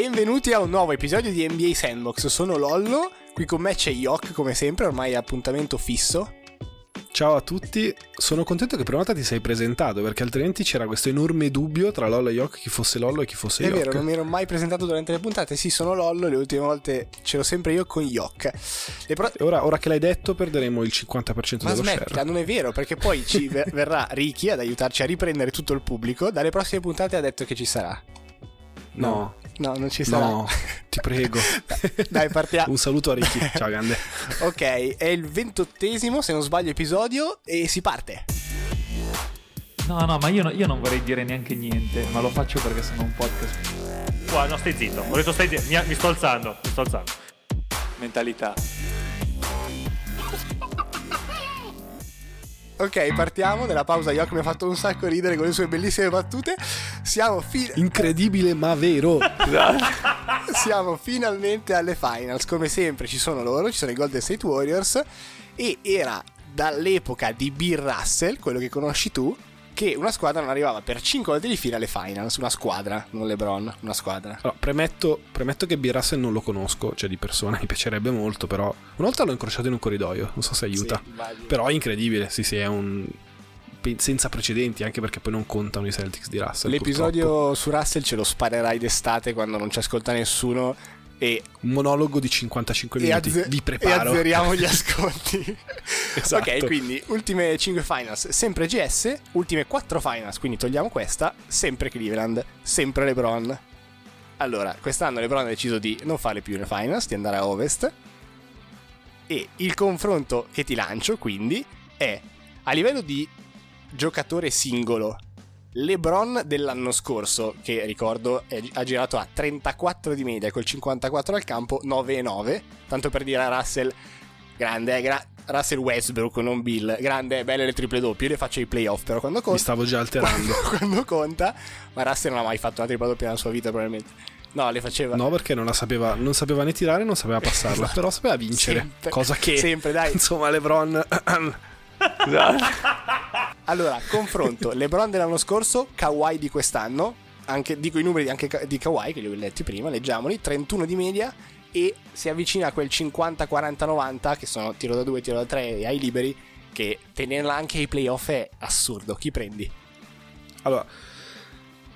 benvenuti a un nuovo episodio di NBA Sandbox. Sono Lollo, qui con me c'è Yok, come sempre, ormai appuntamento fisso. Ciao a tutti, sono contento che per una volta ti sei presentato perché altrimenti c'era questo enorme dubbio tra Lollo e Yok chi fosse Lollo e chi fosse Yok. È vero, non mi ero mai presentato durante le puntate, sì sono Lollo, le ultime volte c'ero sempre io con Yok. Pro... Ora, ora, che l'hai detto perderemo il 50% Ma dello smettila, share. non è vero perché poi ci verrà Ricky ad aiutarci a riprendere tutto il pubblico, dalle prossime puntate ha detto che ci sarà. No. No, non ci sarà. No, ti prego. Dai, partiamo. Un saluto a Ricky. Ciao, grande. ok, è il ventottesimo, se non sbaglio, episodio e si parte. No, no, ma io, no, io, non vorrei dire neanche niente, ma lo faccio perché sono un podcast. Qua, no, stai zitto. Ho detto stai zitto. Mi, mi sto alzando, mi sto alzando. Mentalità. Ok, partiamo. Nella pausa Yok mi ha fatto un sacco ridere con le sue bellissime battute. Siamo fin... Incredibile ma vero. Siamo finalmente alle finals. Come sempre ci sono loro, ci sono i Golden State Warriors. E era dall'epoca di Bill Russell, quello che conosci tu, che una squadra non arrivava per 5 volte di fila alle finals. Una squadra, non LeBron, una squadra. Allora, premetto, premetto che B. Russell non lo conosco, cioè di persona mi piacerebbe molto, però una volta l'ho incrociato in un corridoio, non so se aiuta. Sì, però è incredibile, sì sì, è un senza precedenti, anche perché poi non contano i Celtics di Russell. L'episodio purtroppo. su Russell ce lo sparerai d'estate quando non ci ascolta nessuno e un monologo di 55 minuti. azze- vi preparo. e azzeriamo gli ascolti. Esatto. ok quindi ultime 5 finals. Sempre GS ultime 4 finals quindi togliamo questa. Sempre Cleveland sempre LeBron. Allora quest'anno LeBron ha deciso di non fare più le finals di andare a Ovest. E il confronto che ti lancio quindi è a livello di giocatore singolo LeBron dell'anno scorso, che ricordo è, ha girato a 34 di media col 54 al campo, 9,9. Tanto per dire a Russell, grande, eh, gra- Russell Westbrook, non Bill, grande, belle le triple doppie. Io le faccio ai playoff, però quando conta. Mi stavo già alterando. Quando, quando conta, ma Russell non ha mai fatto una tripla doppia nella sua vita, probabilmente. No, le faceva. No, perché non la sapeva, non sapeva né tirare, non sapeva passarla, esatto. però sapeva vincere. Sempre, cosa che. Sempre, dai. Insomma, LeBron. allora, confronto LeBron dell'anno scorso, Kawhi di quest'anno. Anche, dico i numeri anche di Kawhi, che li ho letti prima, leggiamoli: 31 di media e si avvicina a quel 50-40-90, che sono tiro da 2, tiro da 3 e ai liberi. Che tenerla anche ai playoff è assurdo. Chi prendi? Allora,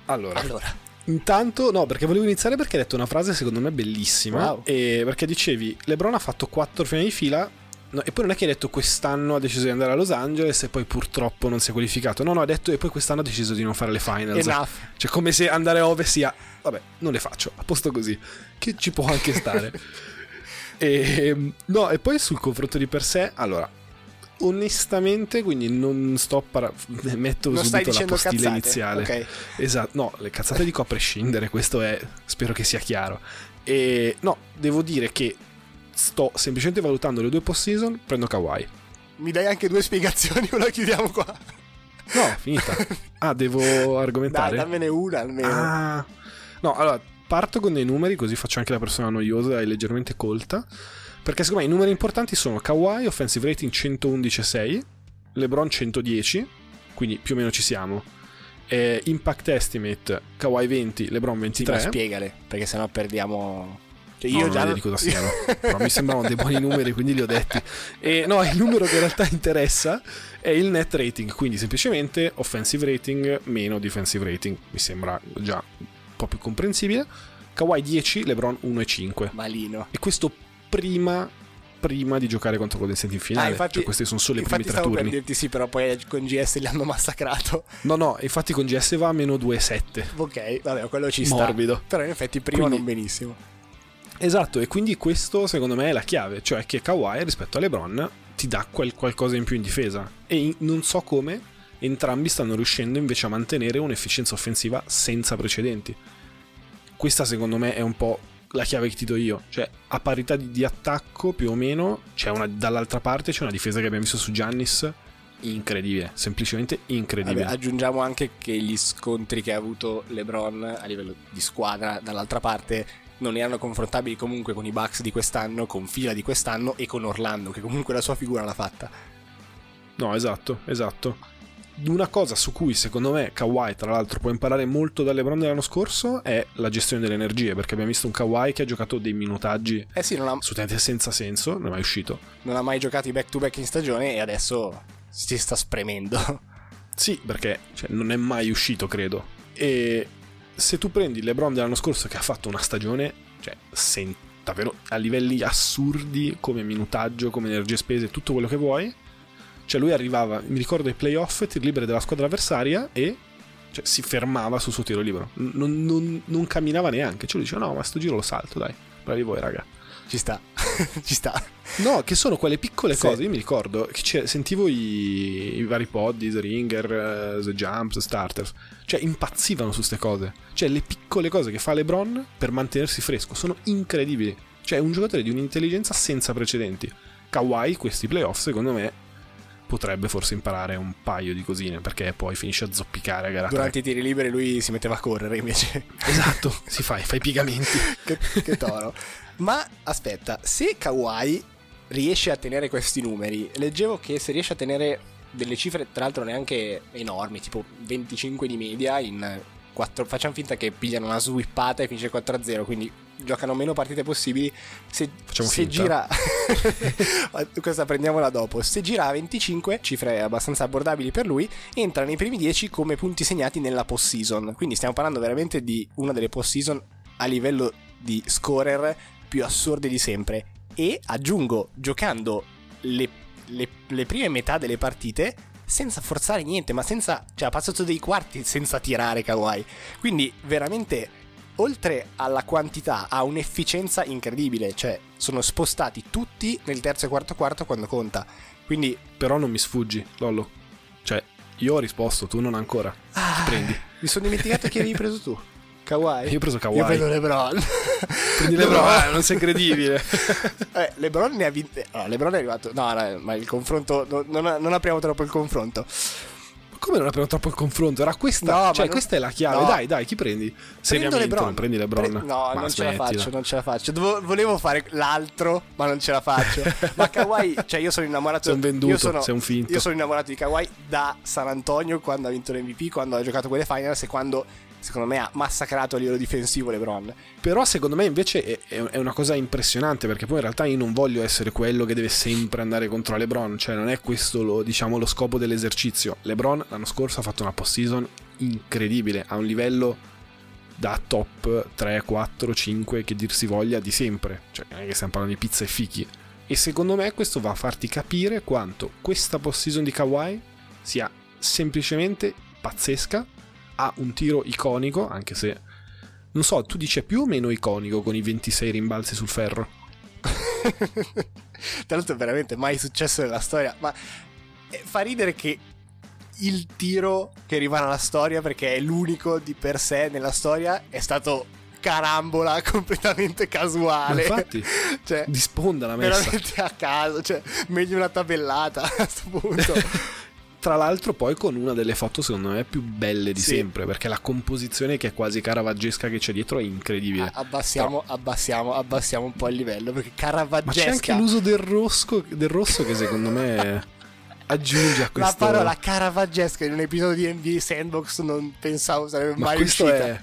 allora. allora. Intanto, no, perché volevo iniziare perché hai detto una frase secondo me bellissima. Wow. E perché dicevi: LeBron ha fatto 4 finali di fila No, e poi non è che hai detto quest'anno ha deciso di andare a Los Angeles e poi purtroppo non si è qualificato. No, no, ha detto e poi quest'anno ha deciso di non fare le finals. Enough. Cioè, come se andare a Ovest sia. Vabbè, non le faccio, a posto così. Che ci può anche stare. e, no, e poi sul confronto di per sé, allora. Onestamente, quindi non sto para- metto non subito la postilla cazzate. iniziale. Okay. Esatto, no, le cazzate dico a prescindere, questo è spero che sia chiaro. E no, devo dire che sto semplicemente valutando le due post season, prendo Kawhi. Mi dai anche due spiegazioni o la chiudiamo qua? No, finita. Ah, devo argomentare? Dai, dammene una almeno. Ah. No, allora, parto con dei numeri così faccio anche la persona noiosa e leggermente colta. Perché secondo me i numeri importanti sono Kawhi, offensive rating 111,6, LeBron 110, quindi più o meno ci siamo. Eh, impact estimate, Kawhi 20, LeBron 23. Sì, ma spiegale, perché sennò perdiamo... Cioè io no, già non di cosa siano, però mi sembravano dei buoni numeri, quindi li ho detti. E no, il numero che in realtà interessa è il net rating, quindi semplicemente offensive rating meno defensive rating, mi sembra già un po' più comprensibile. Kawhi 10, LeBron 1,5. Malino. E questo prima prima di giocare contro Golden State in finale. Ah, infatti, cioè, questi sono solo i primi tre turni. per dirti sì, però poi con GS li hanno massacrato. No, no, infatti con GS va a meno 2,7. Ok, vabbè, quello ci Morbido. sta. Però in effetti prima Quindi, non benissimo. Esatto, e quindi questo secondo me è la chiave, cioè che Kawhi rispetto a LeBron ti dà quel qualcosa in più in difesa e in, non so come entrambi stanno riuscendo invece a mantenere un'efficienza offensiva senza precedenti. Questa secondo me è un po' la chiave che ti do io, cioè a parità di, di attacco più o meno, una, dall'altra parte c'è una difesa che abbiamo visto su Giannis incredibile, semplicemente incredibile. Vabbè, aggiungiamo anche che gli scontri che ha avuto LeBron a livello di squadra dall'altra parte non erano confrontabili comunque con i Bucks di quest'anno, con Fila di quest'anno e con Orlando, che comunque la sua figura l'ha fatta. No, esatto, esatto. una cosa su cui secondo me Kawhi, tra l'altro, può imparare molto dalle LeBron dell'anno scorso è la gestione delle energie, perché abbiamo visto un Kawhi che ha giocato dei minutaggi Eh sì, non ha, assolutamente senza senso, non è mai uscito. non ha mai giocato i back-to-back in stagione e adesso si sta spremendo. Sì, perché cioè, non è mai uscito, credo. E se tu prendi LeBron dell'anno scorso che ha fatto una stagione, cioè, sen- davvero a livelli assurdi come minutaggio, come energie spese, tutto quello che vuoi. Cioè lui arrivava, mi ricordo ai playoff, tir liberi della squadra avversaria e cioè, si fermava sul suo tiro libero. Non, non- non camminava neanche. Cioè lui diceva no, ma sto giro lo salto, dai. Bravi voi, raga. Ci sta, ci sta. No, che sono quelle piccole Sì. cose. Io mi ricordo che sentivo i, i vari pod, The Ringer, eh, The Jumps, Starters. Cioè, impazzivano su queste cose. Cioè, le piccole cose che fa LeBron per mantenersi fresco sono incredibili. Cioè, è un giocatore di un'intelligenza senza precedenti. Kawhi, questi playoff, secondo me, potrebbe forse imparare un paio di cosine. Perché poi finisce a zoppicare a gara. Durante i tiri liberi lui si metteva a correre invece. Esatto, si fa, fa i piegamenti. che, che toro. Ma aspetta, se Kawhi riesce a tenere questi numeri, leggevo che se riesce a tenere delle cifre, tra l'altro neanche enormi, tipo 25 di media in 4, facciamo finta che pigliano una swippata e finisce 4-0, quindi giocano meno partite possibili. Se, se gira, questa prendiamola dopo. Se gira a 25, cifre abbastanza abbordabili per lui, entra nei primi 10 come punti segnati nella post-season. Quindi stiamo parlando veramente di una delle post-season a livello di scorer più assurde di sempre. E aggiungo, giocando le, le- le prime metà delle partite senza forzare niente, ma senza. cioè, ha passato dei quarti senza tirare Kawhi. Quindi, veramente, oltre alla quantità, ha un'efficienza incredibile. Cioè, sono spostati tutti nel terzo e quarto quarto quando conta. Quindi, Però non mi sfuggi, Lollo. Cioè, io ho risposto, tu non ancora. Chi prendi? mi sono dimenticato che avevi preso tu. Kawhi. Io ho preso Kawhi. Io prendo LeBron. Prendi LeBron, eh, non sei credibile. Eh, LeBron ne ha vinte. No, LeBron è arrivato. No, no, ma il confronto. no- non, non apriamo troppo il confronto. Come non apriamo troppo il confronto? Era questa, No, ma cioè, non- questa è la chiave. no. Dai, dai, chi prendi? Prendo LeBron. non prendi LeBron. Pre- no, Ma non ce la smettila. faccio, non ce la faccio. Dovevo- volevo fare l'altro, ma non ce la faccio. ma Kawhi, cioè io sono innamorato un venduto, io sono, sei un finto. Io sono innamorato di Kawhi da San Antonio quando ha vinto l'MVP, quando ha giocato quelle finals e quando secondo me ha massacrato a livello difensivo LeBron. Però secondo me invece è, è- una cosa impressionante perché poi in realtà io non voglio essere quello che deve sempre andare contro LeBron, cioè non è questo lo, diciamo, lo scopo dell'esercizio. LeBron l'anno scorso ha fatto una post-season incredibile, a un livello da top 3, 4, 5 che dir si voglia di sempre, cioè non è che stiamo parlando di pizza e fichi. E secondo me questo va a farti capire quanto questa post-season di Kawhi sia semplicemente pazzesca, ha un tiro iconico, anche se non so, tu dici è più o meno iconico con i 26 rimbalzi sul ferro? Tra l'altro, veramente mai successo nella storia. Ma eh, fa ridere che il tiro che rimane alla storia, perché è l'unico di per sé nella storia, è stato carambola completamente casuale. Ma infatti, cioè, di sponda la messa. veramente a caso. Cioè, meglio una tabellata a questo punto. Tra l'altro poi con una delle foto secondo me più belle di Sì. sempre, perché la composizione che è quasi caravaggesca che c'è dietro è incredibile. Abbassiamo, abbassiamo, abbassiamo un po' il livello. Perché Ma c'è caravaggesca. anche l'uso del, rosco, del rosso che secondo me aggiunge a La questo... parola caravaggesca in un episodio di NBA Sandbox non pensavo sarebbe Ma mai uscita. è...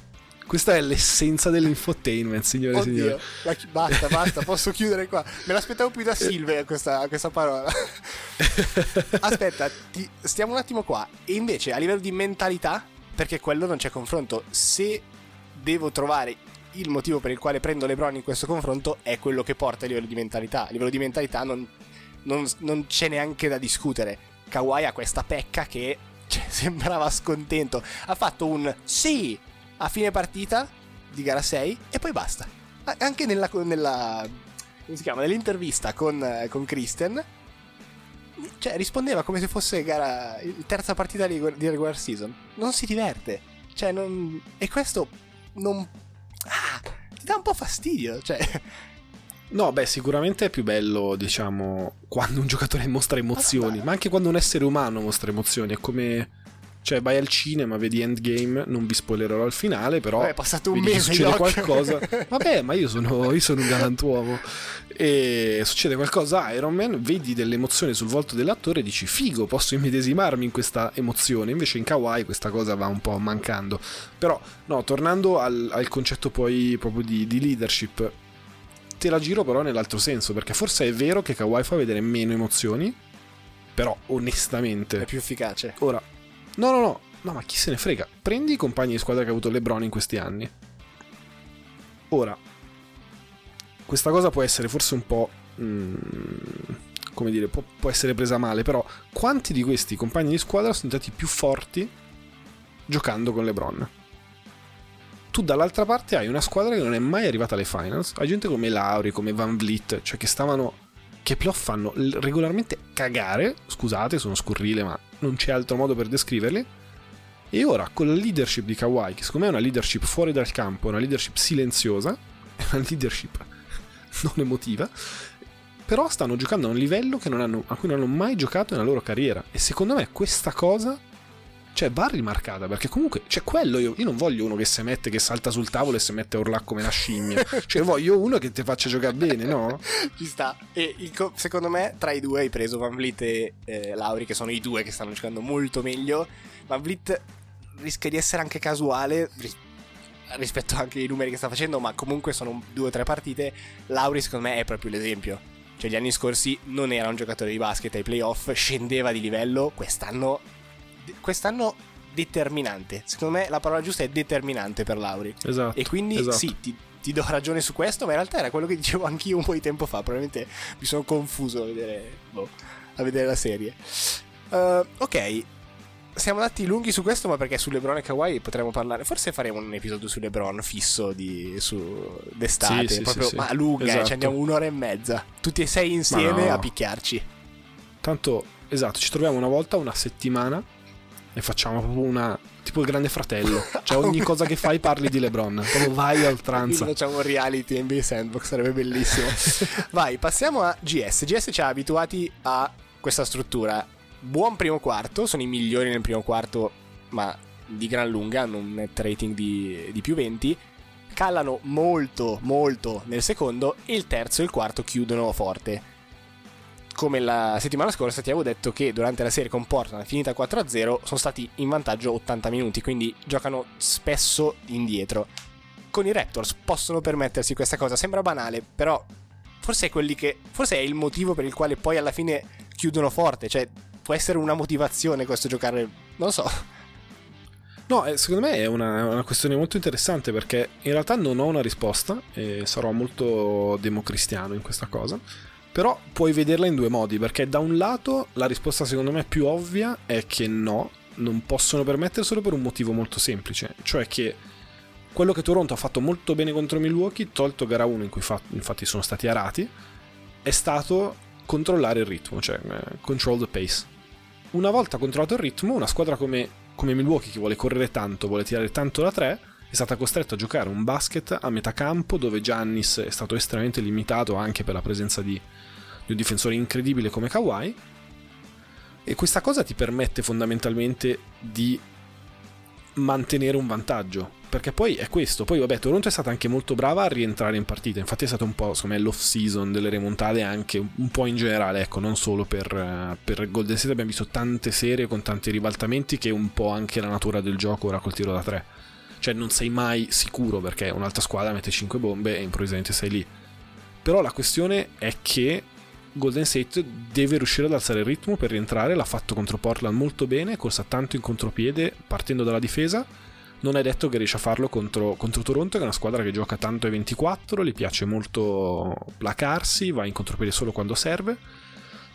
Questa è l'essenza dell'infotainment, signore e signori. La basta, basta, posso chiudere qua. Me l'aspettavo più da Silve questa, questa parola. Aspetta, ti- stiamo un attimo qua. E invece a livello di mentalità, perché quello non c'è confronto. Se devo trovare il motivo per il quale prendo LeBron in questo confronto, è quello che porta a livello di mentalità. A livello di mentalità non, non- non c'è neanche da discutere. Kawhi ha questa pecca che cioè, sembrava scontento. Ha fatto un sì a fine partita di gara 6 e poi basta. Anche nella, nella- come si chiama? nell'intervista con, con Kristen, cioè rispondeva come se fosse gara, terza partita di, di regular season. Non si diverte. Cioè, non, e questo non. Ah, ti dà un po' fastidio. Cioè, No, beh, sicuramente è più bello, diciamo, quando un giocatore mostra emozioni, ma anche quando un essere umano mostra emozioni. È come. Cioè, vai al cinema, vedi Endgame, non vi spoilerò il finale, però. Vabbè, è passato un mese, succede qualcosa. Vabbè, ma io sono, io sono un galantuomo. E succede qualcosa a Iron Man, vedi delle emozioni sul volto dell'attore e dici figo, posso immedesimarmi in questa emozione. Invece in Kawaii questa cosa va un po' mancando. Però, no, tornando al, al concetto poi proprio di, di leadership, te la giro però nell'altro senso, perché forse è vero che Kawaii fa vedere meno emozioni, però onestamente... È più efficace. Ora, no, no, no, no, ma chi se ne frega? Prendi i compagni di squadra che ha avuto LeBron in questi anni. Ora, questa cosa può essere forse un po'. mm, come dire, può, può essere presa male, però quanti di questi compagni di squadra sono stati più forti giocando con LeBron? Tu dall'altra parte hai una squadra che non è mai arrivata alle finals, hai gente come Lauri, come Van Vliet, cioè che stavano che playoff fanno regolarmente cagare, scusate, sono scurrile, ma non c'è altro modo per descriverli. E ora con la leadership di Kawhi, che secondo me è una leadership fuori dal campo, una leadership silenziosa, è una leadership non emotiva, però stanno giocando a un livello non hanno- a cui non hanno mai giocato nella loro carriera. E secondo me questa cosa cioè va rimarcata perché comunque cioè quello io, io non voglio uno che si mette che salta sul tavolo e si mette a urlare come una scimmia cioè voglio uno che ti faccia giocare bene no? Ci sta. E il co- secondo me, tra i due hai preso Van Vliet e eh, Lauri, che sono i due che stanno giocando molto meglio. Van Vliet rischia di essere anche casuale ris- rispetto anche ai numeri che sta facendo, ma comunque sono due o tre partite. Lauri, secondo me, è proprio l'esempio. Cioè, gli anni scorsi non era un giocatore di basket ai playoff, scendeva di livello. Quest'anno, quest'anno determinante. Secondo me la parola giusta è determinante per Lauri. esatto E quindi esatto. sì, ti, ti do ragione su questo, ma in realtà era quello che dicevo anch'io un po' di tempo fa. Probabilmente mi sono confuso a vedere, boh, a vedere la serie. Uh, ok, siamo andati lunghi su questo, ma perché su LeBron e Kawhi potremmo parlare. Forse faremo un episodio su LeBron fisso di, su d'estate, Sì, sì, proprio, sì, ma lunga, eh, Esatto. ci andiamo un'ora e mezza. Tutti e sei insieme no. a picchiarci. tanto esatto ci troviamo una volta una settimana e facciamo proprio una tipo il grande fratello cioè ogni cosa che fai parli di LeBron proprio vai a Quindi oltranza facciamo un reality NBA Sandbox, sarebbe bellissimo. Vai, passiamo a GS. GS ci ha abituati a questa struttura. Buon primo quarto, sono i migliori nel primo quarto, ma di gran lunga, hanno un net rating di, di più 20. Callano molto, molto nel secondo e il terzo e il quarto chiudono forte. Come la settimana scorsa ti avevo detto che durante la serie con Portland finita 4-0 sono stati in vantaggio 80 minuti, quindi giocano spesso indietro con i Raptors possono permettersi questa cosa. Sembra banale, però forse è che. Forse è il motivo per il quale poi alla fine chiudono forte. Cioè, può essere una motivazione questo giocare. Non lo so. No, eh, secondo me è una, una questione molto interessante perché in realtà non ho una risposta e sarò molto democristiano in questa cosa. Però puoi vederla in due modi perché da un lato la risposta secondo me più ovvia è che no, non possono permetterselo per un motivo molto semplice, cioè che quello che Toronto ha fatto molto bene contro Milwaukee, tolto gara 1 in cui fa- infatti sono stati arati, è stato controllare il ritmo, cioè eh, control the pace. Una volta controllato il ritmo, una squadra come, come Milwaukee che vuole correre tanto, vuole tirare tanto da 3, è stata costretta a giocare un basket a metà campo dove Giannis è stato estremamente limitato anche per la presenza di, di un difensore incredibile come Kawhi. E questa cosa ti permette fondamentalmente di mantenere un vantaggio. Perché poi è questo. Poi, vabbè, Toronto è stata anche molto brava a rientrare in partita. Infatti, è stato un po', secondo me, l'off season delle remontate, anche un po' in generale, ecco, non solo per, per Golden State. Abbiamo visto tante serie con tanti ribaltamenti, che è un po' anche la natura del gioco ora col tiro da tre. Cioè, non sei mai sicuro perché un'altra squadra mette 5 bombe e improvvisamente sei lì. Però la questione è che Golden State deve riuscire ad alzare il ritmo per rientrare. L'ha fatto contro Portland molto bene, corsa tanto in contropiede, partendo dalla difesa. Non è detto che riesca a farlo contro, contro Toronto, che è una squadra che gioca tanto ai 24, gli piace molto placarsi, va in contropiede solo quando serve.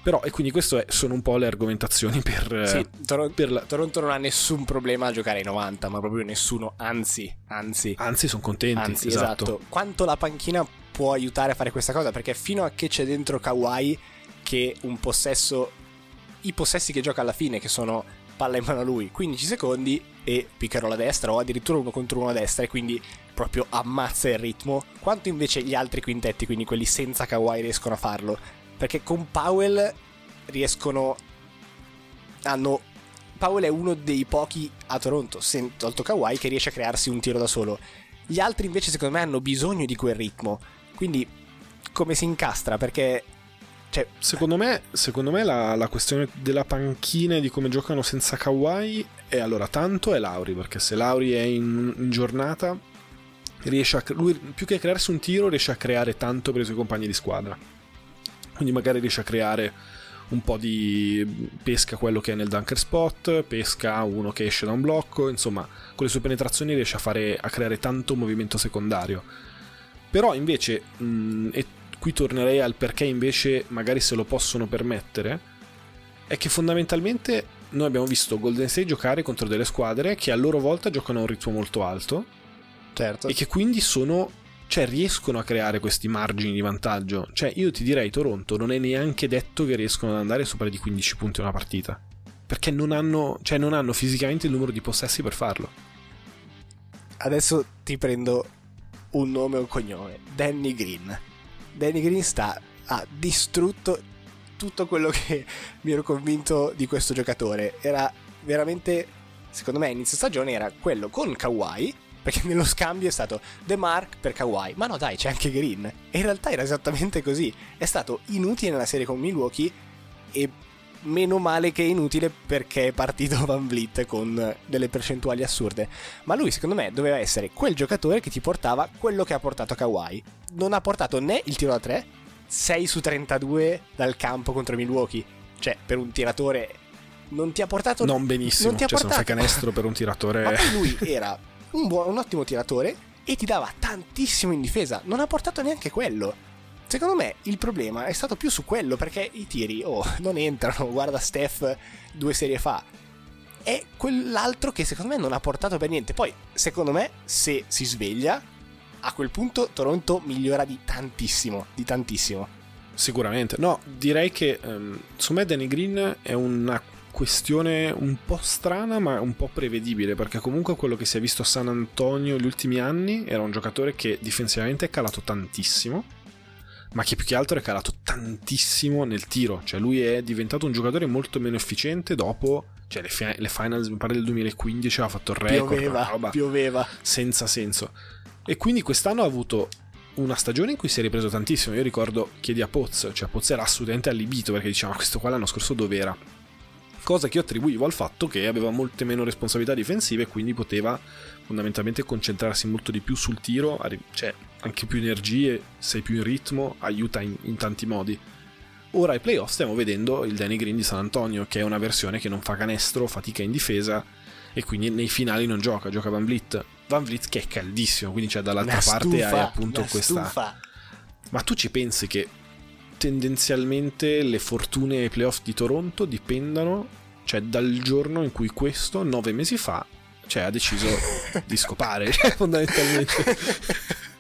Però, e quindi queste sono un po' le argomentazioni per, Sì, eh, Tor- per la- Toronto non ha nessun problema a giocare ai 90, ma proprio nessuno. Anzi, anzi. Anzi, sono contenti. Anzi, esatto. Quanto la panchina può aiutare a fare questa cosa? Perché fino a che c'è dentro Kawhi, che un possesso. I possessi che gioca alla fine, che sono palla in mano a lui, 15 secondi e piccherò la destra, o addirittura uno contro uno a destra, e quindi proprio ammazza il ritmo. Quanto invece gli altri quintetti, quindi quelli senza Kawhi, riescono a farlo? Perché con Powell riescono. hanno Powell è uno dei pochi a Toronto, sen- tolto Kawhi, che riesce a crearsi un tiro da solo. Gli altri invece secondo me hanno bisogno di quel ritmo. Quindi come si incastra? Perché... Cioè, Secondo me, secondo me la, la questione della panchina e di come giocano senza Kawhi è allora tanto è Lauri, perché se Lauri è in, in giornata, riesce a, lui più che crearsi un tiro riesce a creare tanto per i suoi compagni di squadra. Quindi magari riesce a creare un po' di pesca quello che è nel dunker spot, pesca uno che esce da un blocco, insomma, con le sue penetrazioni riesce a, fare, a creare tanto movimento secondario. Però invece, mh, e qui tornerei al perché invece magari se lo possono permettere, è che fondamentalmente noi abbiamo visto Golden State giocare contro delle squadre che a loro volta giocano a un ritmo molto alto certo. e che quindi sono cioè riescono a creare questi margini di vantaggio. Cioè io ti direi Toronto non è neanche detto che riescono ad andare sopra di 15 punti una partita. Perché non hanno, cioè non hanno fisicamente il numero di possessi per farlo. Adesso ti prendo un nome e un cognome. Danny Green. Danny Green sta ha distrutto tutto quello che mi ero convinto di questo giocatore. Era veramente, secondo me, inizio stagione era quello con Kawhi, perché nello scambio è stato The Mark per Kawhi. Ma no, dai, c'è anche Green. E in realtà era esattamente così. È stato inutile nella serie con Milwaukee e meno male che inutile perché è partito Van Vliet con delle percentuali assurde. Ma lui, secondo me, doveva essere quel giocatore che ti portava quello che ha portato Kawhi. Non ha portato né il tiro da 3, 6 su 32 dal campo contro Milwaukee. Cioè, per un tiratore non ti ha portato Non benissimo, non ti ha cioè se non fai portato- canestro per un tiratore... Ma poi lui era un, buon- un ottimo tiratore e ti dava tantissimo in difesa. Non ha portato neanche quello. Secondo me il problema è stato più su quello perché i tiri, oh, non entrano. Guarda Steph due serie fa. È quell'altro che secondo me non ha portato per niente. Poi, secondo me, se si sveglia, a quel punto Toronto migliora di tantissimo. Di tantissimo. Sicuramente. No, direi che ehm, secondo me Danny Green è una questione un po' strana ma un po' prevedibile perché comunque quello che si è visto a San Antonio gli ultimi anni era un giocatore che difensivamente è calato tantissimo ma che più che altro è calato tantissimo nel tiro cioè lui è diventato un giocatore molto meno efficiente dopo cioè le, fi- le finals mi pare del 2015 aveva fatto il record Pioveva, roba pioveva. senza senso. E quindi quest'anno ha avuto una stagione in cui si è ripreso tantissimo. Io ricordo, chiedi a Poz, cioè Poz era assolutamente allibito perché diceva ma questo qua l'anno scorso dov'era? Cosa che io attribuivo al fatto che aveva molte meno responsabilità difensive e quindi poteva fondamentalmente concentrarsi molto di più sul tiro, cioè anche più energie, sei più in ritmo, aiuta in, in tanti modi. Ora ai playoff stiamo vedendo il Danny Green di San Antonio, che è una versione che non fa canestro, fatica in difesa e quindi nei finali non gioca, gioca Van Vliet. Van Vliet che è caldissimo, quindi c'è dall'altra Una parte stufa, hai appunto questa... stufa. Ma tu ci pensi che tendenzialmente le fortune ai playoff di Toronto dipendano, cioè dal giorno in cui questo, nove mesi fa, cioè ha deciso di scopare, cioè, fondamentalmente.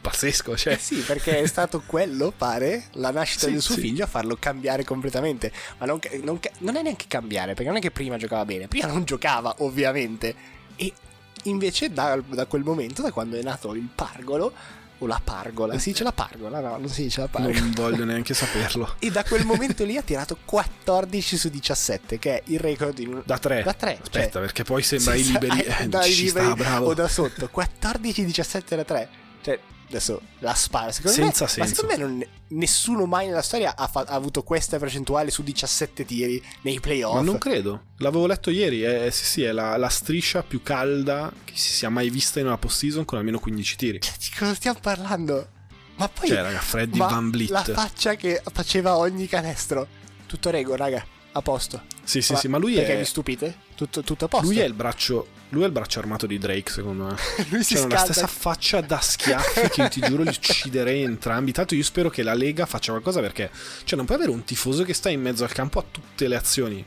Pazzesco, cioè. Eh sì, perché è stato quello, pare, la nascita Sì, del suo sì. figlio a farlo cambiare completamente. Ma non, non non è neanche cambiare, perché non è che prima giocava bene, prima non giocava, ovviamente. E invece da, da quel momento, da quando è nato il pargolo, o la pargola, si dice la pargola? No, non si dice la pargola. Non voglio neanche saperlo. E da quel momento lì ha tirato 14 su 17, che è il record in... Da tre. Da tre, Aspetta, cioè- perché poi sembra i liberi. eh, Eh, dai ci liberi sta, bravo. o da sotto 14-17 da 3 cioè adesso la spara secondo Senza me, ma senso. secondo me non- nessuno mai nella storia ha, fa- ha avuto questa percentuale su 17 tiri nei playoff Ma non credo. L'avevo letto ieri. È, sì, sì, è la, la striscia più calda che si sia mai vista in una postseason con almeno 15 tiri. Cioè, di cosa stiamo parlando ma poi Cioè, raga, Freddy ma Van Vliet. la faccia che faceva ogni canestro tutto rego raga a posto Sì, sì, sì, ma lui perché è. vi stupite? Tutto, tutto a posto Lui è il braccio. Lui è il braccio armato di Drake, secondo me. lui si Cioè, la stessa faccia da schiaffi che io ti giuro li ucciderei entrambi. Tanto io spero che la Lega faccia qualcosa perché. Cioè, non puoi avere un tifoso che sta in mezzo al campo a tutte le azioni.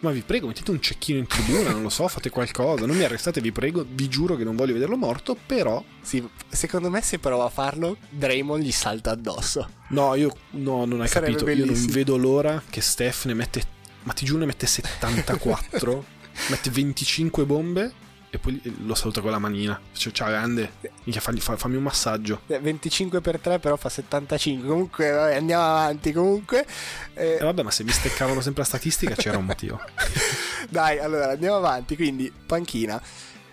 Ma vi prego, mettete un cecchino in tribuna, non lo so, fate qualcosa. Non mi arrestate, vi prego, vi giuro che non voglio vederlo morto, però. Sì, secondo me se prova a farlo Draymond gli salta addosso No, io. No, non hai Sarebbe capito. Io non bellissimo. vedo l'ora che Steph ne mette. Ma ti giuro, ne mette 74. mette 25 bombe. e poi lo saluta con la manina. Cioè, ciao grande, Minchia, fagli- fa- fammi un massaggio. Eh, 25 per 3 però fa 75. Comunque, vabbè, andiamo avanti. Comunque, eh, E vabbè, ma se mi steccavano sempre la statistica c'era un motivo. dai, allora andiamo avanti. Quindi, panchina.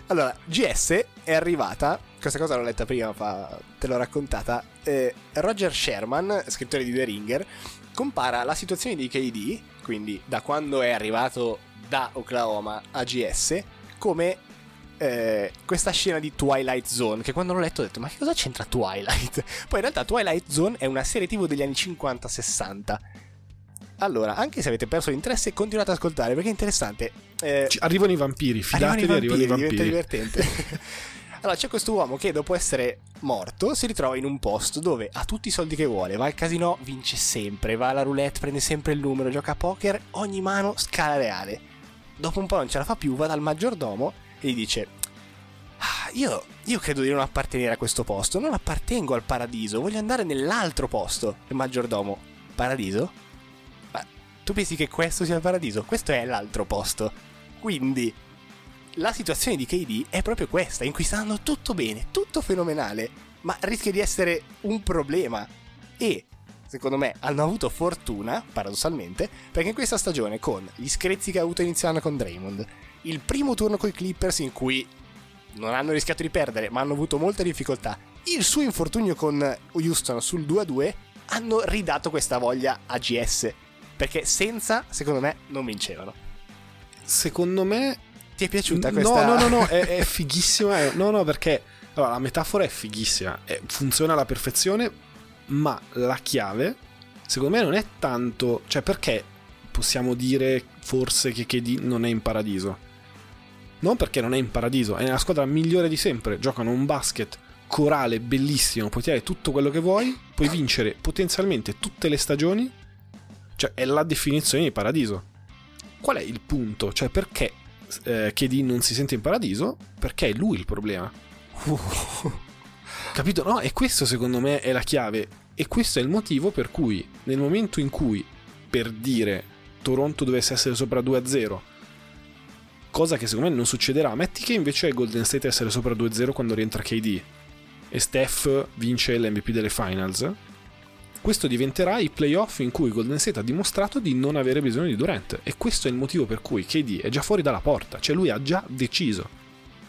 Allora, GS è arrivata. Questa cosa l'ho letta prima, fa- te l'ho raccontata. Eh, Roger Sherman, scrittore di The Ringer, compara la situazione di KD, quindi da quando è arrivato da Oklahoma a GS, come eh, questa scena di Twilight Zone. Che quando l'ho letto ho detto, ma che cosa c'entra Twilight? Poi in realtà Twilight Zone è una serie TV degli anni 50-60. Allora, anche se avete perso l'interesse, continuate ad ascoltare perché è interessante. Eh, arrivano i vampiri, fidatevi, Arrivano i arrivano i vampiri, vampiri. diventa divertente. allora, c'è questo uomo che dopo essere morto si ritrova in un posto dove ha tutti i soldi che vuole, va al casino, vince sempre, va alla roulette, prende sempre il numero, gioca a poker, ogni mano scala reale. Dopo un po' non ce la fa più, va dal maggiordomo e gli dice: "Ah, io, io credo di non appartenere a questo posto, non appartengo al paradiso, voglio andare nell'altro posto. Il maggiordomo, paradiso? Ma tu pensi che questo sia il paradiso? Questo è l'altro posto. Quindi la situazione di KD è proprio questa, in cui sta andando tutto bene, tutto fenomenale, ma rischia di essere un problema. E, secondo me, hanno avuto fortuna, paradossalmente, perché in questa stagione, con gli screzzi che ha avuto iniziando con Draymond, il primo turno con i Clippers in cui non hanno rischiato di perdere, ma hanno avuto molte difficoltà, il suo infortunio con Houston sul 2-2, hanno ridato questa voglia a GS. Perché senza, secondo me, non vincevano. Secondo me Ti è piaciuta No, questa? No, no, no, è, è fighissima. No, no, perché allora, la metafora è fighissima, funziona alla perfezione, ma la chiave, secondo me, non è tanto. Cioè, perché possiamo dire forse che KD non è in paradiso? Non perché non è in paradiso, è nella squadra migliore di sempre. Giocano un basket corale, bellissimo, puoi tirare tutto quello che vuoi, puoi vincere potenzialmente tutte le stagioni. Cioè, è la definizione di paradiso. Qual è il punto? Cioè, perché eh, KD non si sente in paradiso? Perché è lui il problema. Capito? No, e questo secondo me è la chiave. E questo è il motivo per cui nel momento in cui, per dire, Toronto dovesse essere sopra 2-0, cosa che secondo me non succederà, metti che invece Golden State essere sopra 2-0 quando rientra KD e Steph vince l'MVP delle finals, questo diventerà i playoff in cui Golden State ha dimostrato di non avere bisogno di Durant. E questo è il motivo per cui KD è già fuori dalla porta, cioè lui ha già deciso.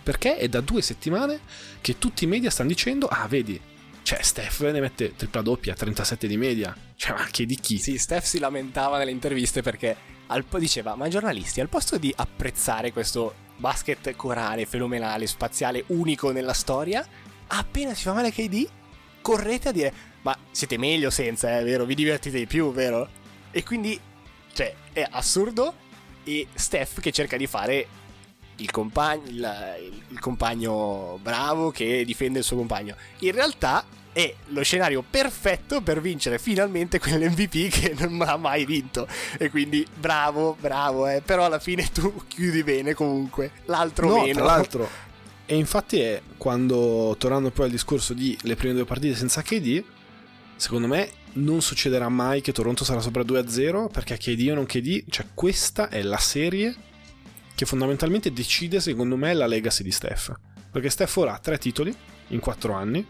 Perché è da due settimane che tutti i media stanno dicendo: Ah, vedi, cioè Steph ne mette tripla doppia, 37 di media. Cioè, ma che di chi? Sì, Steph si lamentava nelle interviste perché al diceva, ma i giornalisti al posto di apprezzare questo basket corale, fenomenale, spaziale, unico nella storia, appena si fa male KD, correte a dire, ma siete meglio senza, è vero? Vi divertite di più, vero? E quindi, cioè, è assurdo e Steph che cerca di fare il compagno, il, il compagno bravo che difende il suo compagno. In realtà è lo scenario perfetto per vincere finalmente quell'MVP che non ha mai vinto. E quindi bravo, bravo, eh. però alla fine tu chiudi bene comunque. L'altro no, meno. tra l'altro. E infatti è quando, tornando poi al discorso di le prime due partite senza KD, secondo me non succederà mai che Toronto sarà sopra 2-0 perché KD o non KD, cioè questa è la serie che fondamentalmente decide secondo me la legacy di Steph. Perché Steph ora ha tre titoli in quattro anni,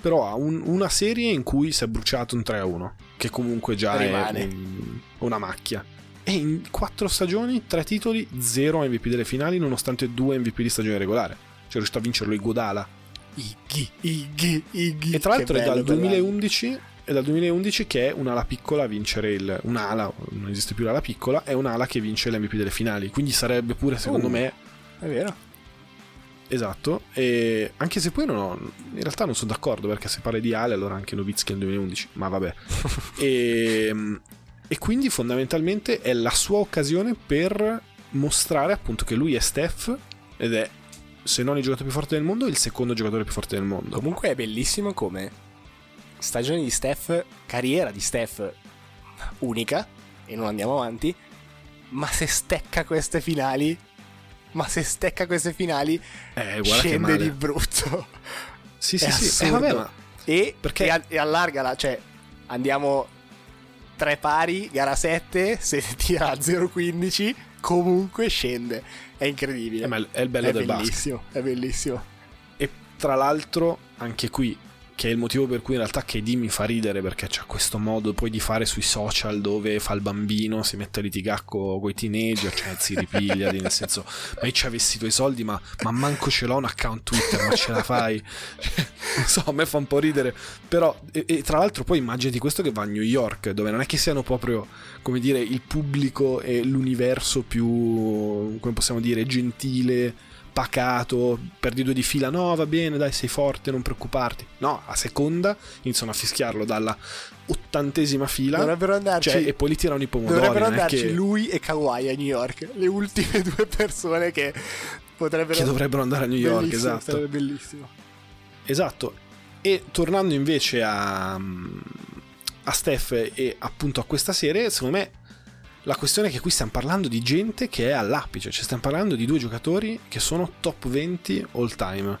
però ha un- una serie in cui si è bruciato un 3-1, che comunque già Rimane. è un- una macchia. E in quattro stagioni, tre titoli, zero MVP delle finali, nonostante due MVP di stagione regolare. Cioè è riuscito a vincerlo Iguodala. Iggy, Iggy, Iggy. E tra l'altro è dal bello, 2011, è dal 2011 che è un'ala piccola a vincere il... Un'ala, non esiste più l'ala piccola, è un'ala che vince l'MVP delle finali. Quindi sarebbe pure, secondo Uh. me, È vero. esatto. E anche se poi non ho, in realtà non sono d'accordo, perché se parli di Ale, allora anche Novitsky nel 2011. Ma vabbè. e, e quindi fondamentalmente è la sua occasione per mostrare appunto che lui è Steph ed è, se non il giocatore più forte del mondo, il secondo giocatore più forte del mondo. Comunque è bellissimo come stagione di Steph, carriera di Steph unica, e non andiamo avanti, ma se stecca queste finali, ma se stecca queste finali, Eh, scende di brutto. Sì, È sì, sì. Eh, vabbè, ma E, Perché- e, a- e allargala, cioè andiamo tre pari, gara 7, se tira a 0-15, comunque scende. È incredibile. Eh, è il bello è del basket. bellissimo, è bellissimo. E tra l'altro, anche qui, che è il motivo per cui in realtà KD mi fa ridere perché c'ha questo modo poi di fare sui social dove fa il bambino, si mette a litigare con i teenager, cioè si ripiglia, nel senso, ma io ci avessi i tuoi soldi, ma, ma manco ce l'ho un account Twitter, ma ce la fai? Non so, a me fa un po' ridere, però, e, e tra l'altro poi immaginati questo che va a New York, dove non è che siano proprio, come dire, il pubblico e l'universo più, come possiamo dire, gentile pacato, perdi due di fila, no va bene, dai sei forte, non preoccuparti. No, a seconda iniziano a fischiarlo dalla ottantesima fila Dovrebbero andarci, cioè, e poi li tirano i pomodori. dovrebbero andarci che, lui e Kawhi a New York. Le ultime due persone che potrebbero... che dovrebbero andare a New York, Bellissimo, esatto. Sarebbe bellissimo. Esatto. E tornando invece a, a Steph e appunto a questa serie, secondo me la questione è che qui stiamo parlando di gente che è all'apice, cioè stiamo parlando di due giocatori che sono top 20 all time.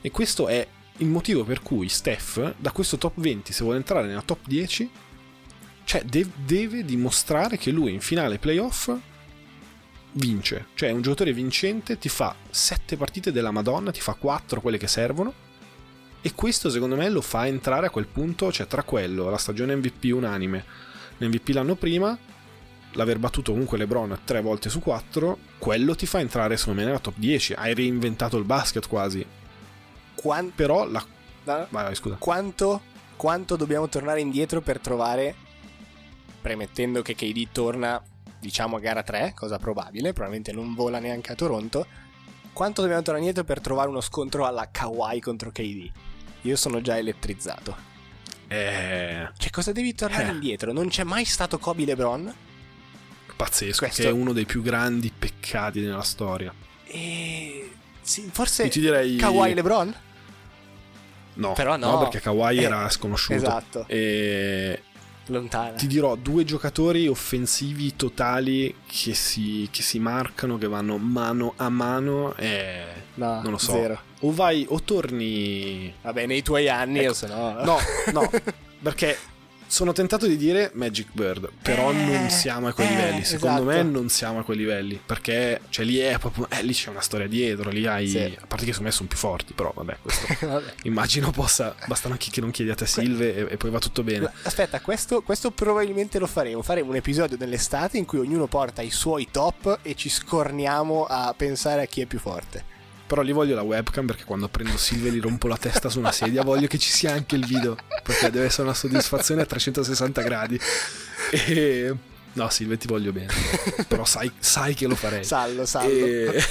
E questo è il motivo per cui Steph, da questo top 20, se vuole entrare nella top 10, cioè de- deve dimostrare che lui in finale playoff vince. Cioè un giocatore vincente, ti fa 7 partite della Madonna, ti fa 4 quelle che servono. E questo secondo me lo fa entrare a quel punto, cioè tra quello, la stagione MVP unanime, l'MVP l'anno prima, l'aver battuto comunque LeBron tre volte su quattro, quello ti fa entrare secondo me nella top 10. Hai reinventato il basket quasi. Quan- Però la... no? Vai, vai, scusa. quanto, quanto dobbiamo tornare indietro per trovare, premettendo che KD torna, diciamo, a gara 3, cosa probabile, probabilmente non vola neanche a Toronto, quanto dobbiamo tornare indietro per trovare uno scontro alla Kawhi contro KD? Io sono già elettrizzato. È Cioè, cosa devi tornare Eh. indietro? Non c'è mai stato Kobe LeBron? Pazzesco, Questo- che è uno dei più grandi peccati nella storia. E... Sì, forse Io ti direi... Kawhi LeBron? No, Però no. perché Kawhi Eh, era sconosciuto. Esatto, E lontana. ti dirò due giocatori offensivi totali che si, che si marcano, che vanno mano a mano e No, non lo so. zero. o vai o torni Vabbè, nei tuoi anni, Ecco. o se no... no no perché sono tentato di dire Magic Bird però Eh, non siamo a quei eh, livelli secondo me esatto. non siamo a quei livelli perché cioè lì è proprio eh, lì c'è una storia dietro lì hai Sì. a parte che secondo me sono più forti però vabbè questo Vabbè. immagino possa bastano anche che non chiedi a te Silve e, e poi va tutto bene Aspetta, questo, questo probabilmente lo faremo. Faremo un episodio dell'estate in cui ognuno porta i suoi top e ci scorniamo a pensare a chi è più forte. Però lì voglio la webcam perché quando prendo Silve gli rompo la testa su una sedia voglio che ci sia anche il video perché deve essere una soddisfazione a 360 gradi. E... No Silve ti voglio bene, però sai, sai che lo farei. Sallo, sallo. E...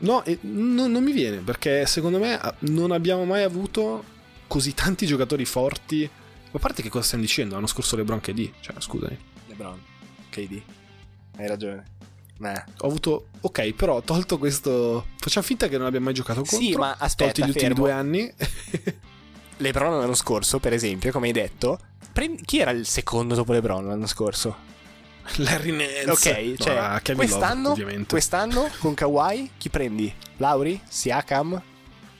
no, e no- non mi viene perché secondo me ah, non abbiamo mai avuto così tanti giocatori forti. A parte che cosa stiamo dicendo? L'anno scorso LeBron KD, cioè scusami. LeBron, KD. Hai ragione. Nah. Ho avuto. Ok, però tolto questo. Facciamo finta che non abbia mai giocato contro. Sì, ma aspetta, Tolti gli ultimi fermo. due anni. LeBron l'anno scorso, per esempio, come hai detto, prendi- chi era il secondo dopo LeBron l'anno scorso? Larry Nance. Ok, No, cioè, Kevin quest'anno, Love, quest'anno con Kawhi chi prendi? Lauri? Siakam?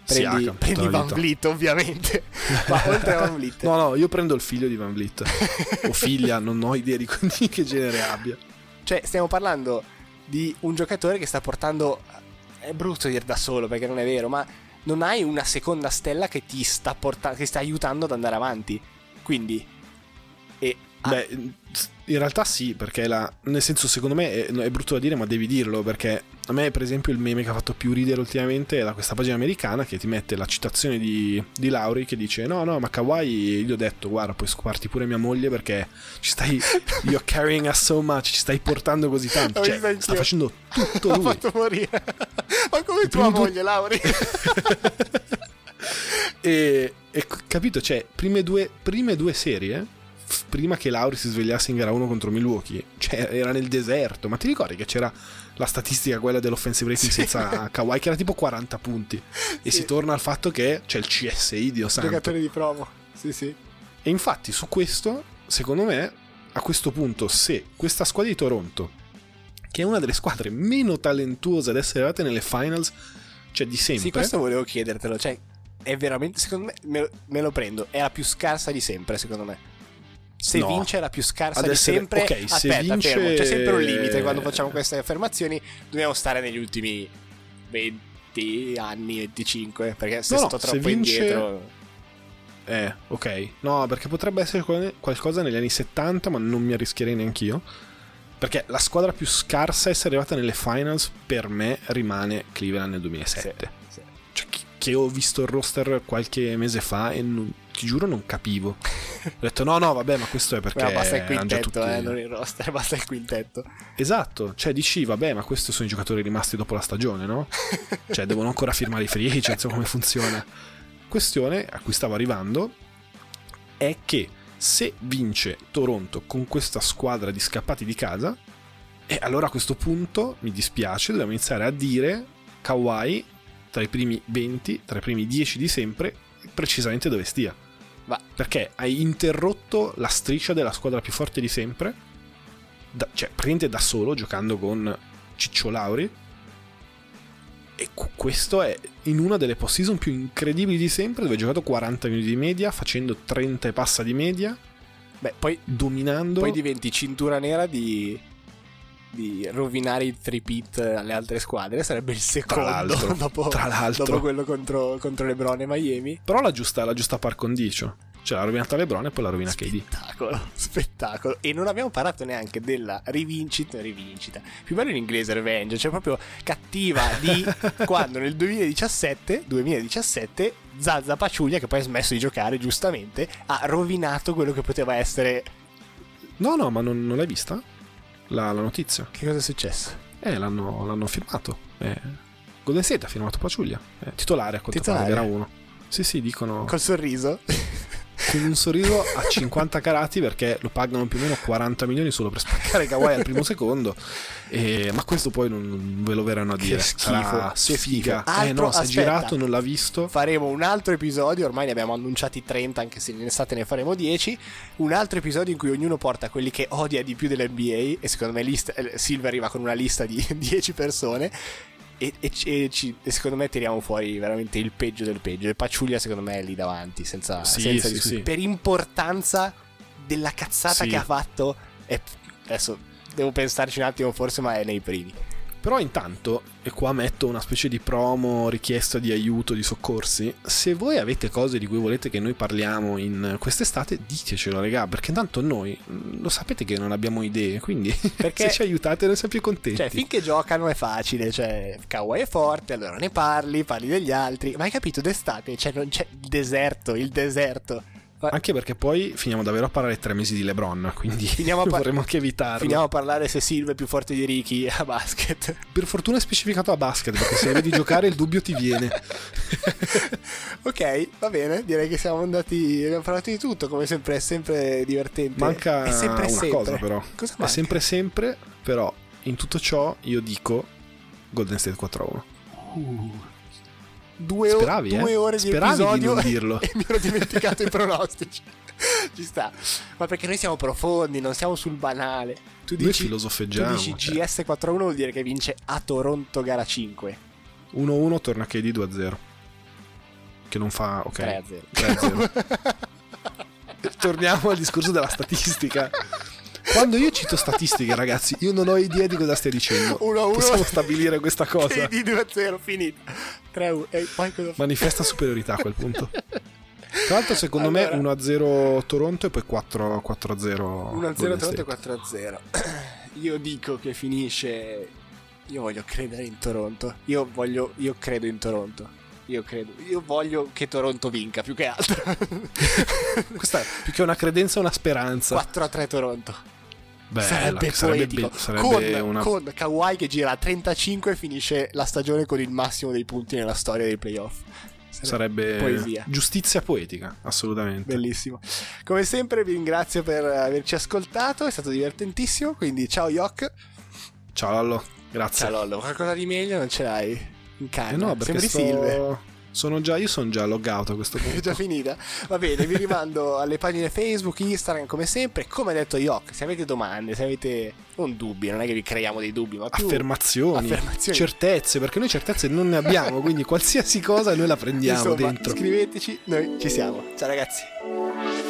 Prendi, Siakam, prendi Van. Vliet, ovviamente. Ma oltre a Van Vliet. No, no, io prendo il figlio di Van Vliet. o figlia, non ho idea di che genere abbia. Cioè, stiamo parlando di un giocatore che sta portando. È brutto dire da solo perché non è vero, ma non hai una seconda stella che ti sta, porta- che sta aiutando ad andare avanti. Quindi. E. ah, Beh, in realtà sì, perché la, nel senso, secondo me è, è brutto da dire, ma devi dirlo. Perché a me, per esempio, il meme che ha fatto più ridere ultimamente è da questa pagina americana che ti mette la citazione di, di Lauri che dice: No, no, ma Kawhi, gli ho detto, guarda, puoi scoparti pure mia moglie perché ci stai. You're carrying us so much, ci stai portando così tanto. Cioè, sta facendo tutto lui. fatto morire. ma come tua primi due- moglie, Lauri? e, e capito, cioè, prime due, prime due serie, prima che Lauri si svegliasse in gara 1 contro Milwaukee, cioè era nel deserto, ma ti ricordi che c'era la statistica quella dell'offensive rating Sì. senza Kawhi che era tipo 40 punti e Sì. si torna al fatto che c'è il CSI, Dio santo. Giocatore di promo. Sì, sì. E infatti su questo, secondo me, a questo punto, se questa squadra di Toronto, che è una delle squadre meno talentuose ad essere arrivate nelle finals, cioè di sempre... Sì, questo volevo chiedertelo. Cioè, è veramente. Secondo me, me, me lo prendo. È la più scarsa di sempre, secondo me. Se No. vince la più scarsa Ad di essere- sempre, ok, se aspetta, vince- fermo, c'è sempre un limite quando facciamo queste affermazioni. Dobbiamo stare negli ultimi 20 anni, 25, perché se No, no, sto se troppo vince- indietro... Eh, ok. No, perché potrebbe essere qual- qualcosa negli anni 70, ma non mi arrischierei neanch'io. Perché la squadra più scarsa a essere arrivata nelle finals per me rimane Cleveland nel 2007. Sì, sì. Cioè, che ho visto il roster qualche mese fa e non- ti giuro non capivo. Ho detto no, no, vabbè, ma questo è perché Ma basta il quintetto, tutti- eh, non il roster, basta il quintetto. Esatto, cioè dici, vabbè, ma questi sono i giocatori rimasti dopo la stagione, no? cioè devono ancora firmare i free agent, so come funziona. Questione a cui stavo arrivando è che se vince Toronto con questa squadra di scappati di casa, e allora a questo punto mi dispiace, dobbiamo iniziare a dire Kawhi tra i primi 20, tra i primi 10 di sempre, precisamente dove stia. Ma Perché hai interrotto la striscia della squadra più forte di sempre, da- cioè praticamente da solo, giocando con Ciccio Lauri. E questo è in una delle post-season più incredibili di sempre, dove hai giocato 40 minuti di media, facendo 30 e passa di media, beh, poi, dominando. poi diventi cintura nera di, di rovinare i three-pit alle altre squadre. Sarebbe il secondo l'altro, dopo, tra l'altro. dopo quello contro, contro LeBron e Miami. Però la giusta, la giusta par condicio. Cioè l'ha rovinata LeBron e poi la rovina KD. Spettacolo, spettacolo. E non abbiamo parlato neanche della rivincita, rivincita. Più bello in inglese revenge, cioè proprio cattiva di quando nel 2017, 2017 Zazza Paciuglia, che poi ha smesso di giocare giustamente, ha rovinato quello che poteva essere... No, no, ma non, non l'hai vista? La, la notizia? Che cosa è successo? Eh, l'hanno, l'hanno firmato. Eh, Golden State ha firmato Paciuglia. Eh, titolare a quanto pare, Titolare? era uno. Sì, sì, dicono Col sorriso? Con un sorriso a 50 carati perché lo pagano più o meno 40 milioni solo per spaccare Kawhi al primo secondo. E- ma questo poi non, ve lo verranno a dire. schifo, Sarà che sfiga. schifo. eh no, Altro- si è girato, non l'ha visto. faremo un altro episodio, ormai ne abbiamo annunciati 30, anche se in estate ne faremo 10. Un altro episodio in cui ognuno porta quelli che odia di più dell'NBA. E secondo me lista, eh, Silver arriva con una lista di 10 persone. E, e e ci- e secondo me tiriamo fuori veramente il peggio del peggio. E Paciuglia, secondo me, è lì davanti, senza, Sì, senza sì, sì. Per importanza della cazzata che ha fatto. è- adesso devo pensarci un attimo, forse, ma è nei primi. Però intanto, e qua metto una specie di promo, richiesta di aiuto, di soccorsi, se voi avete cose di cui volete che noi parliamo in quest'estate, ditecelo, raga, perché tanto noi mm, lo sapete che non abbiamo idee, quindi Perché- se ci aiutate noi siamo più contenti. Cioè, finché giocano è facile, cioè, Kawhi è forte, allora ne parli, parli degli altri. Ma hai capito, d'estate, cioè, non c'è il deserto, il deserto. Fa- Anche perché poi finiamo davvero a parlare tre mesi di LeBron, quindi Finiamo a par- vorremmo anche evitarlo. Finiamo a parlare se Silva è più forte di Ricky a basket. Per fortuna è specificato a basket, perché se vedi giocare il dubbio ti viene. ok, va bene, direi che siamo andati, abbiamo parlato di tutto, come sempre, è sempre divertente. Manca è sempre una sempre. cosa però. Cosa È manca? sempre sempre, però in tutto ciò io dico Golden State 4-1. Uh, due, o- Speravi, due eh? ore di Speravi di episodio non dirlo. e mi ero dimenticato i pronostici. Ci sta. Ma perché noi siamo profondi, non siamo sul banale. Tu Noi dici, tu filosofeggiamo. dici cioè. GS 4-1 vuol dire che vince a Toronto gara 5. 1-1 torna KD 2-0. Che non fa... ok. 3-0. 3-0. Torniamo al discorso della statistica. Quando io cito statistiche, ragazzi, io non ho idea di cosa stia dicendo. 1-1. Possiamo stabilire questa cosa. di 2-0, finito. 3-1. E poi cosa? Manifesta superiorità a quel punto. Tra l'altro, secondo Allora. me 1-0 Toronto e poi 4- 4-0. 1-0 Golden Toronto e State. 4-0. Io dico che finisce. Io voglio credere in Toronto. Io voglio. Io credo in Toronto. Io credo. Io voglio che Toronto vinca più che altro. Questa è più che una credenza, una speranza. 4-3 Toronto. Bella, sarebbe sarebbe, poetico. be- sarebbe con, una con Kawhi che gira a 35 e finisce la stagione con il massimo dei punti nella storia dei playoff. sarebbe poesia. giustizia poetica, assolutamente. Bellissimo. Come sempre vi ringrazio per averci ascoltato, è stato divertentissimo, quindi ciao Yok. Ciao Lollo, grazie. Ciao Lollo, qualcosa di meglio non ce l'hai? In canna, Eh no, perché sto... Silve. Sono già io sono già loggato a questo È punto. già finita? Va bene, vi rimando alle pagine Facebook, Instagram come sempre. Come ha detto Yok, se avete domande, se avete non dubbi, non è che vi creiamo dei dubbi, ma più Affermazioni, affermazioni. certezze, perché noi certezze non ne abbiamo, quindi qualsiasi cosa noi la prendiamo Insomma, dentro. scriveteci, noi ci siamo. Ciao ragazzi.